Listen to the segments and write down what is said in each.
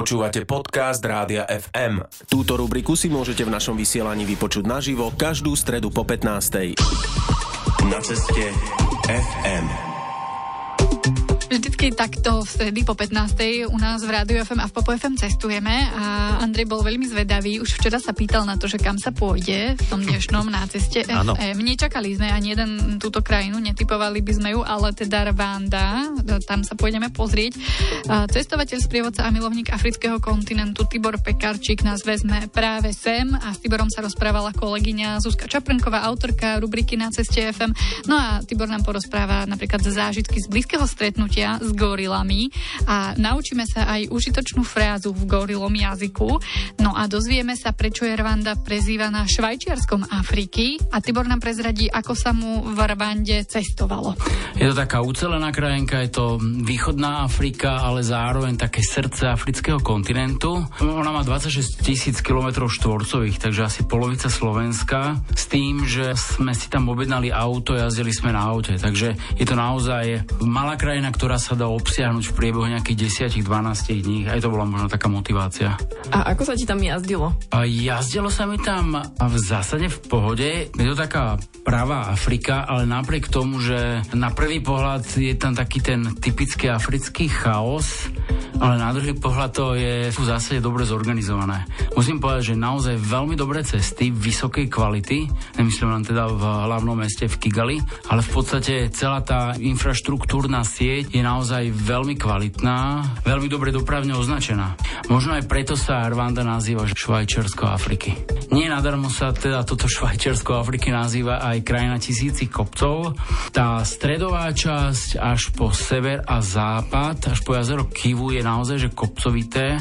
Počúvate podcast Rádia FM. Túto rubriku si môžete v našom vysielaní vypočuť naživo každú stredu po 15. Na ceste FM. Vždycky takto v stredy po 15. u nás v Rádiu FM a v Popo FM cestujeme a Andrej bol veľmi zvedavý. Už včera sa pýtal na to, že kam sa pôjde v tom dnešnom na ceste ano. FM. Nečakali sme ani jeden túto krajinu, netypovali by sme ju, ale teda Rwanda, tam sa pôjdeme pozrieť. Cestovateľ, sprievodca a milovník afrického kontinentu Tibor Pekarčík nás vezme práve sem a s Tiborom sa rozprávala kolegyňa Zuzka Čaprnková, autorka rubriky na ceste FM. No a Tibor nám porozpráva napríklad zážitky z blízkeho stretnutia stretnutia s gorilami a naučíme sa aj užitočnú frázu v gorilom jazyku. No a dozvieme sa, prečo je Rwanda prezývaná Švajčiarskom Afriky a Tibor nám prezradí, ako sa mu v Rwande cestovalo. Je to taká ucelená krajinka, je to východná Afrika, ale zároveň také srdce afrického kontinentu. Ona má 26 tisíc km štvorcových, takže asi polovica Slovenska, s tým, že sme si tam objednali auto, jazdili sme na aute. Takže je to naozaj malá krajina, ktorá ktorá sa dá obsiahnuť v priebehu nejakých 10-12 dní. Aj to bola možno taká motivácia. A ako sa ti tam jazdilo? A jazdilo sa mi tam v zásade v pohode. Je to taká pravá Afrika, ale napriek tomu, že na prvý pohľad je tam taký ten typický africký chaos, ale na druhý pohľad to je v zásade dobre zorganizované. Musím povedať, že naozaj veľmi dobré cesty, vysokej kvality, nemyslím len teda v hlavnom meste v Kigali, ale v podstate celá tá infraštruktúrna sieť je naozaj veľmi kvalitná, veľmi dobre dopravne označená. Možno aj preto sa Rwanda nazýva Švajčiarsko Afriky. Nie nadarmo sa teda toto Švajčiarsko Afriky nazýva aj krajina tisícich kopcov. Tá stredová časť až po sever a západ, až po jazero Kivu je naozaj že kopcovité.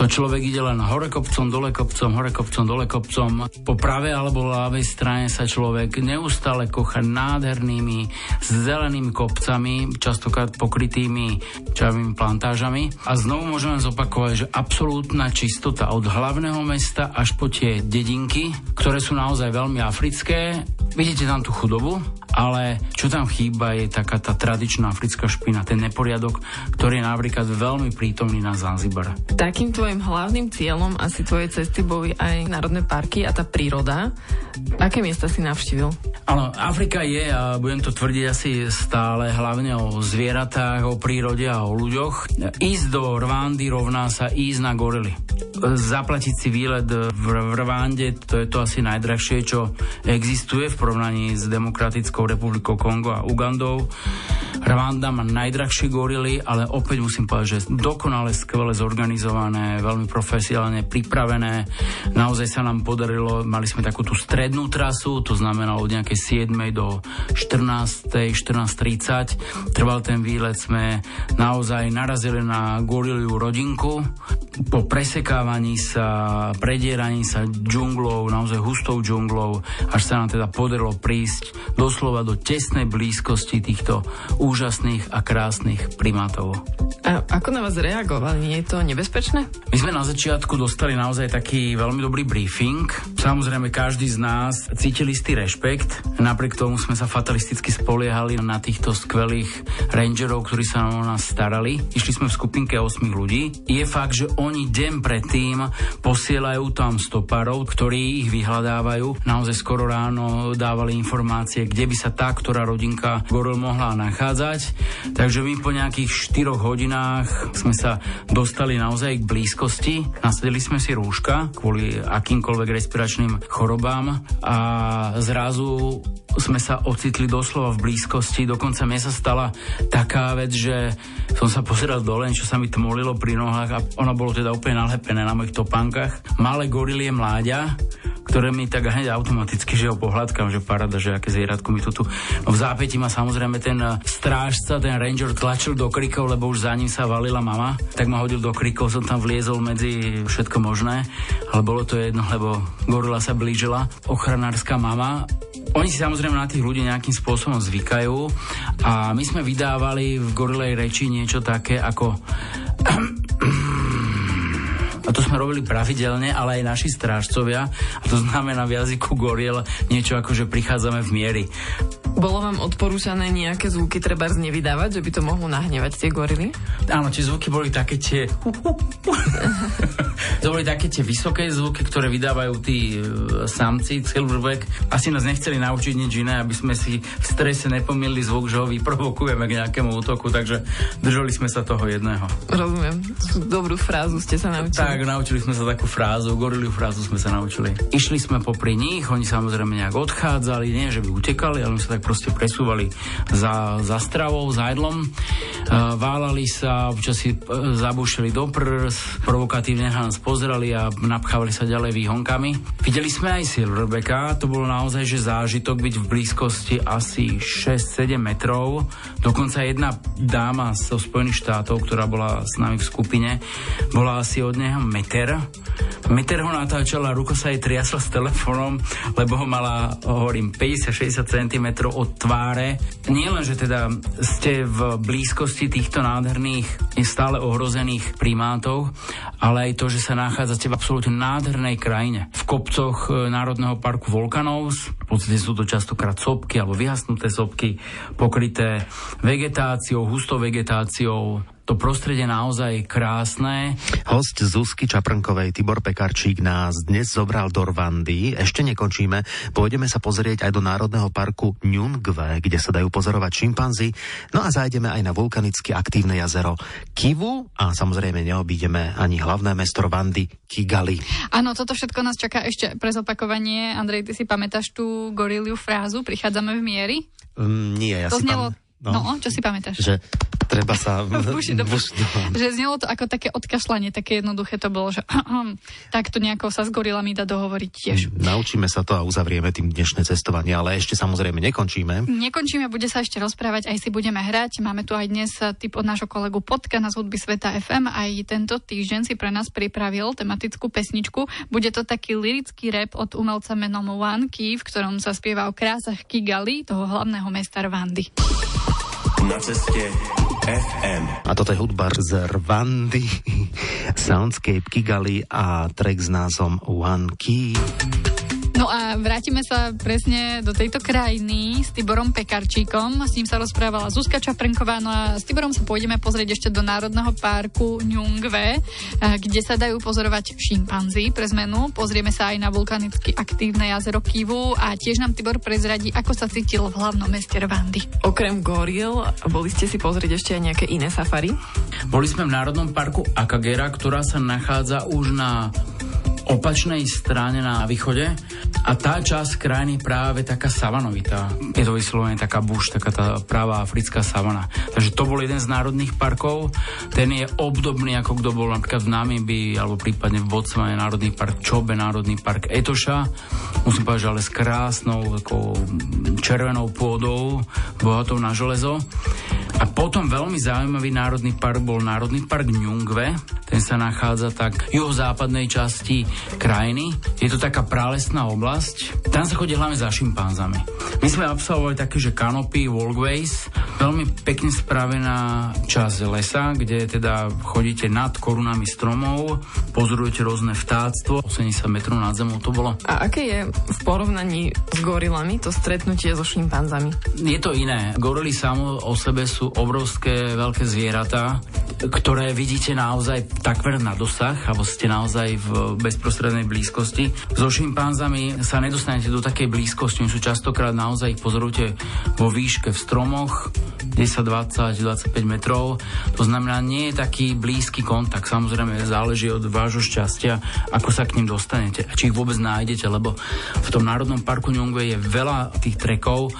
To človek ide len hore kopcom, dole kopcom, hore kopcom, dole kopcom. Po pravej alebo ľavej strane sa človek neustále kocha nádhernými zelenými kopcami, častokrát pokrytými čavými plantážami. A znovu môžeme zopakovať, že absolútna čistota od hlavného mesta až po tie dedinky, ktoré sú naozaj veľmi africké. Vidíte tam tú chudobu, ale čo tam chýba je taká tá tradičná africká špina, ten neporiadok, ktorý je napríklad veľmi prítomný na Zanzibar. Takým tvojim hlavným cieľom asi tvojej cesty boli aj národné parky a tá príroda. Aké miesta si navštívil? Áno, Afrika je, a budem to tvrdiť asi stále, hlavne o zvierat zvieratách, o prírode a o ľuďoch. Ísť do Rwandy rovná sa ísť na gorily. Zaplatiť si výlet v Rwande, to je to asi najdrahšie, čo existuje v porovnaní s Demokratickou republikou Kongo a Ugandou. Rwanda má najdrahšie gorily, ale opäť musím povedať, že dokonale skvele zorganizované, veľmi profesionálne pripravené. Naozaj sa nám podarilo, mali sme takú tú strednú trasu, to znamená od nejakej 7. do 14. 14.30. Trval ten výlet, sme naozaj narazili na goriliu rodinku. Po presekávaní sa, predieraní sa džunglou, naozaj hustou džunglou, až sa nám teda podarilo prísť doslova do tesnej blízkosti týchto úžasných a krásnych primátov. A ako na vás reagovali? Nie je to nebezpečné? My sme na začiatku dostali naozaj taký veľmi dobrý briefing. Samozrejme, každý z nás cítil istý rešpekt. Napriek tomu sme sa fatalisticky spoliehali na týchto skvelých rangerov, ktorí sa o nás starali. Išli sme v skupinke 8 ľudí. Je fakt, že oni deň predtým posielajú tam stopárov, ktorí ich vyhľadávajú. Naozaj skoro ráno dávali informácie, kde by sa tá, ktorá rodinka goril mohla nachádzať. Takže my po nejakých 4 hodinách sme sa dostali naozaj k blízkosti. Nasadili sme si rúška kvôli akýmkoľvek respiračným chorobám a zrazu sme sa ocitli doslova v blízkosti. Dokonca mne sa stala taká vec, že som sa pozeral dole, čo sa mi tmolilo pri nohách a ona bolo teda úplne nalepené na mojich topánkach. Malé gorilie mláďa, ktoré mi tak hneď automaticky, že ho pohľadkám, že parada, že aké zvieratko mi tu tu. V zápäti ma samozrejme ten eh, strážca, ten ranger tlačil do krikov, lebo už za ním sa valila mama, tak ma hodil do krikov, som tam vliezol medzi všetko možné, ale bolo to jedno, lebo gorila sa blížila, ochranárska mama oni si samozrejme na tých ľudí nejakým spôsobom zvykajú a my sme vydávali v gorilej reči niečo také ako a to sme robili pravidelne, ale aj naši strážcovia, a to znamená v jazyku goriel niečo ako, že prichádzame v miery. Bolo vám odporúčané nejaké zvuky treba nevydávať, že by to mohlo nahnevať tie gorily? Áno, tie zvuky boli také tie... to boli také tie vysoké zvuky, ktoré vydávajú tí uh, samci, silverback. Asi nás nechceli naučiť nič iné, aby sme si v strese nepomýlili zvuk, že ho vyprovokujeme k nejakému útoku, takže držali sme sa toho jedného. Rozumiem. Dobrú frázu ste sa naučili. Tak, naučili sme sa takú frázu, goriliu frázu sme sa naučili. Išli sme popri nich, oni samozrejme nejak odchádzali, nie že by utekali, ale my sa tak proste presúvali za, za stravou, za jedlom. Uh, válali sa, občas si uh, zabúšili do prs, provokatívne nás pozerali a napchávali sa ďalej výhonkami. Videli sme aj Silverbacka, to bolo naozaj že zážitok byť v blízkosti asi 6-7 metrov. Dokonca jedna dáma zo Spojených štátov, ktorá bola s nami v skupine, bola asi od neho meter. Meter ho natáčala, ruka sa jej triasla s telefónom, lebo ho mala, hovorím, 50-60 cm od tváre. Nie len, že teda ste v blízkosti týchto nádherných, stále ohrozených primátov, ale aj to, že sa nachádzate v absolútne nádhernej krajine. V kopcoch e, Národného parku Volkanovs, v podstate sú to častokrát sopky alebo vyhasnuté sopky, pokryté vegetáciou, hustou vegetáciou, to prostredie naozaj krásne. Host Zuzky Čaprnkovej, Tibor Pekarčík, nás dnes zobral do Rwandy. Ešte nekončíme. Pôjdeme sa pozrieť aj do Národného parku Nyungve, kde sa dajú pozorovať šimpanzi. No a zájdeme aj na vulkanicky aktívne jazero Kivu a samozrejme neobídeme ani hlavné mesto Rwandy Kigali. Áno, toto všetko nás čaká ešte pre zopakovanie. Andrej, ty si pamätáš tú goriliu frázu Prichádzame v miery? Mm, nie, ja to si znelo... Pam... No, no, čo si pamätáš? Že treba sa... buši, do buši. Že znelo to ako také odkašľanie, také jednoduché to bolo, že tak to nejako sa s gorilami dá dohovoriť tiež. Mm, naučíme sa to a uzavrieme tým dnešné cestovanie, ale ešte samozrejme nekončíme. Nekončíme, bude sa ešte rozprávať, aj si budeme hrať. Máme tu aj dnes typ od nášho kolegu Potka na hudby Sveta FM. Aj tento týždeň si pre nás pripravil tematickú pesničku. Bude to taký lirický rap od umelca menom One Key, v ktorom sa spieva o krásach Kigali, toho hlavného mesta Rwandy. Na ceste FM. A toto je hudba z Rwandy, Soundscape Kigali a track s názvom One Key. No a vrátime sa presne do tejto krajiny s Tiborom Pekarčíkom. S ním sa rozprávala Zuzka Čaprnková. No a s Tiborom sa pôjdeme pozrieť ešte do Národného parku Nyungve, kde sa dajú pozorovať šimpanzi pre zmenu. Pozrieme sa aj na vulkanicky aktívne jazero Kivu a tiež nám Tibor prezradí, ako sa cítil v hlavnom meste Rwandy. Okrem goril, boli ste si pozrieť ešte aj nejaké iné safari? Boli sme v Národnom parku Akagera, ktorá sa nachádza už na opačnej strane na východe a tá časť krajiny práve taká savanovitá. Je to vyslovene taká buš, taká tá práva africká savana. Takže to bol jeden z národných parkov. Ten je obdobný, ako kto bol napríklad v Namibii alebo prípadne v Botswane Národný park Čobe, Národný park Etoša. Musím povedať, že ale s krásnou ako červenou pôdou, bohatou na železo. A potom veľmi zaujímavý národný park bol Národný park Nyungve. Ten sa nachádza tak v juhozápadnej časti krajiny. Je to taká pralesná oblasť. Tam sa chodí hlavne za šimpanzami. My sme absolvovali také, že kanopy, walkways, veľmi pekne spravená časť lesa, kde teda chodíte nad korunami stromov, pozorujete rôzne vtáctvo, 80 metrov nad zemou to bolo. A aké je v porovnaní s gorilami to stretnutie so šimpanzami? Je to iné. Gorily samo o sebe sú obrovské, veľké zvieratá, ktoré vidíte naozaj takmer na dosah, alebo ste naozaj v bezprostrednej blízkosti. So šimpanzami sa nedostanete do takej blízkosti, sú častokrát naozaj ich pozorujete vo výške v stromoch, 10, 20, 25 metrov. To znamená, nie je taký blízky kontakt. Samozrejme, záleží od vášho šťastia, ako sa k ním dostanete a či ich vôbec nájdete, lebo v tom Národnom parku Nyungwe je veľa tých trekov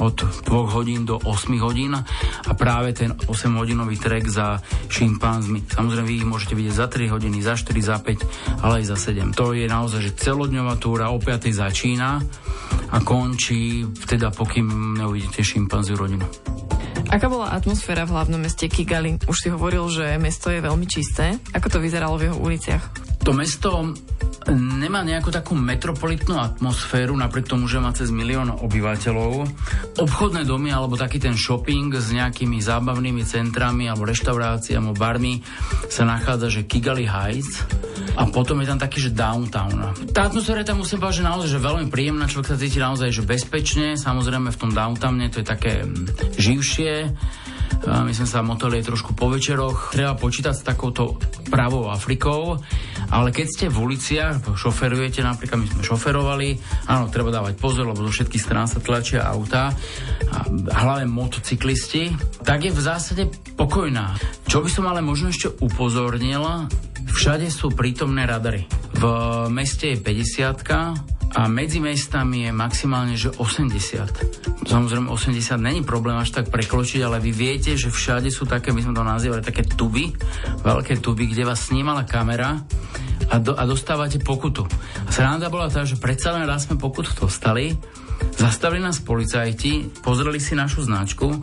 od 2 hodín do 8 hodín a práve ten 8-hodinový trek za šimpanzmi. Samozrejme, vy ich môžete vidieť za 3 hodiny, za 4, za 5, ale aj za 7 7. To je naozaj, že celodňová túra o 5. začína a končí teda, pokým neuvidíte šimpanziu rodinu. Aká bola atmosféra v hlavnom meste Kigali? Už si hovoril, že mesto je veľmi čisté. Ako to vyzeralo v jeho uliciach? To mesto nemá nejakú takú metropolitnú atmosféru, napriek tomu, že má cez milión obyvateľov. Obchodné domy alebo taký ten shopping s nejakými zábavnými centrami alebo reštauráciami barmi sa nachádza, že Kigali Heights A potom je tam taký, že downtown. Tá atmosféra tam musím povedať, že naozaj že veľmi príjemná, človek sa cíti naozaj že bezpečne, samozrejme v tom downtowne to je také mm, živšie my sme sa motali trošku po večeroch. Treba počítať s takouto pravou Afrikou, ale keď ste v uliciach, šoferujete, napríklad my sme šoferovali, áno, treba dávať pozor, lebo zo všetkých strán sa tlačia auta, a hlavne motocyklisti, tak je v zásade pokojná. Čo by som ale možno ešte upozornil, všade sú prítomné radary. V meste je 50 a medzi mestami je maximálne, že 80. Samozrejme 80 není problém až tak prekločiť, ale vy viete, že všade sú také, my sme to nazývali, také tuby, veľké tuby, kde vás snímala kamera a, do, a dostávate pokutu. A sranda bola tá, že predsa len raz sme pokutu dostali, zastavili nás policajti, pozreli si našu značku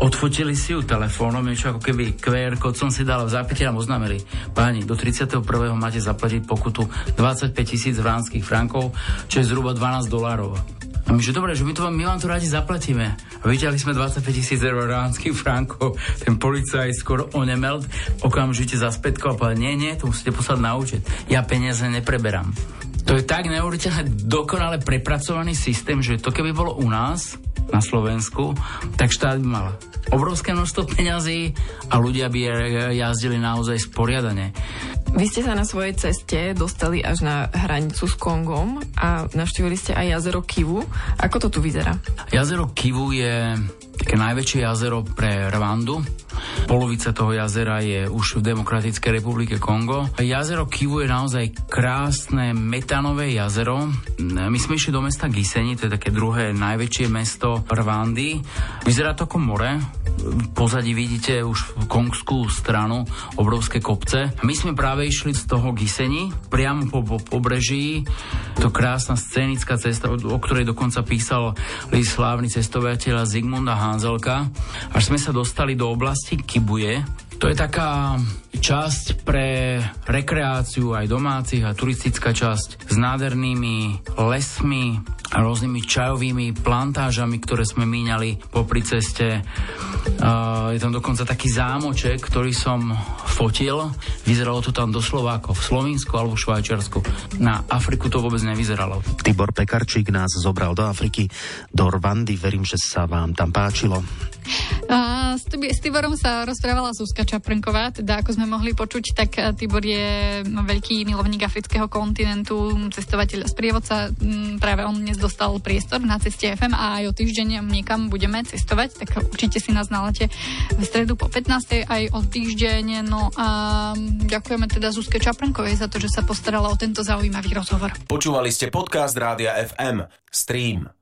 odfotili si ju telefónom, niečo ako keby QR kód som si dal v zápite nám oznámili. Páni, do 31. máte zaplatiť pokutu 25 tisíc vránskych frankov, čo je zhruba 12 dolárov. A my, že dobre, že my, to, my vám to radi zaplatíme. A vyťahli sme 25 tisíc eur ránskych frankov. Ten policajt skoro onemel, okamžite za spätko a povedal, nie, nie, to musíte poslať na účet. Ja peniaze nepreberám. To je tak neuveriteľne dokonale prepracovaný systém, že to keby bolo u nás, na Slovensku, tak štát by mal obrovské množstvo peňazí a ľudia by jazdili naozaj sporiadane. Vy ste sa na svojej ceste dostali až na hranicu s Kongom a navštívili ste aj jazero Kivu. Ako to tu vyzerá? Jazero Kivu je také najväčšie jazero pre Rwandu. Polovica toho jazera je už v Demokratickej republike Kongo. Jazero Kivu je naozaj krásne metanové jazero. My sme išli do mesta Giseni, to je také druhé najväčšie mesto Rwandy. Vyzerá to ako more, pozadí vidíte už kongskú stranu, obrovské kopce. My sme práve išli z toho Giseni, priamo po, po pobreží. To krásna scenická cesta, o ktorej dokonca písal list slávny cestovateľa Zigmunda Hanzelka. Až sme sa dostali do oblasti Kibuje, to je taká časť pre rekreáciu aj domácich a turistická časť s nádhernými lesmi a rôznymi čajovými plantážami, ktoré sme míňali popri ceste. Uh, je tam dokonca taký zámoček, ktorý som fotil. Vyzeralo to tam doslova ako v Slovensku alebo v Švajčiarsku. Na Afriku to vôbec nevyzeralo. Tibor Pekarčík nás zobral do Afriky, do Rwandy. Verím, že sa vám tam páčilo. A s, s Tiborom sa rozprávala Zuzka Čaprnková, teda ako sme mohli počuť, tak eh, Tibor je veľký milovník afrického kontinentu, cestovateľ a sprievodca. Mm, práve on dnes dostal priestor na ceste FM a aj o týždeň niekam budeme cestovať, tak určite si nás nalete v stredu po 15. aj o týždeň. No a ďakujeme teda Zuzke Čaprnkovej za to, že sa postarala o tento zaujímavý rozhovor. Počúvali ste podcast Rádia FM. Stream.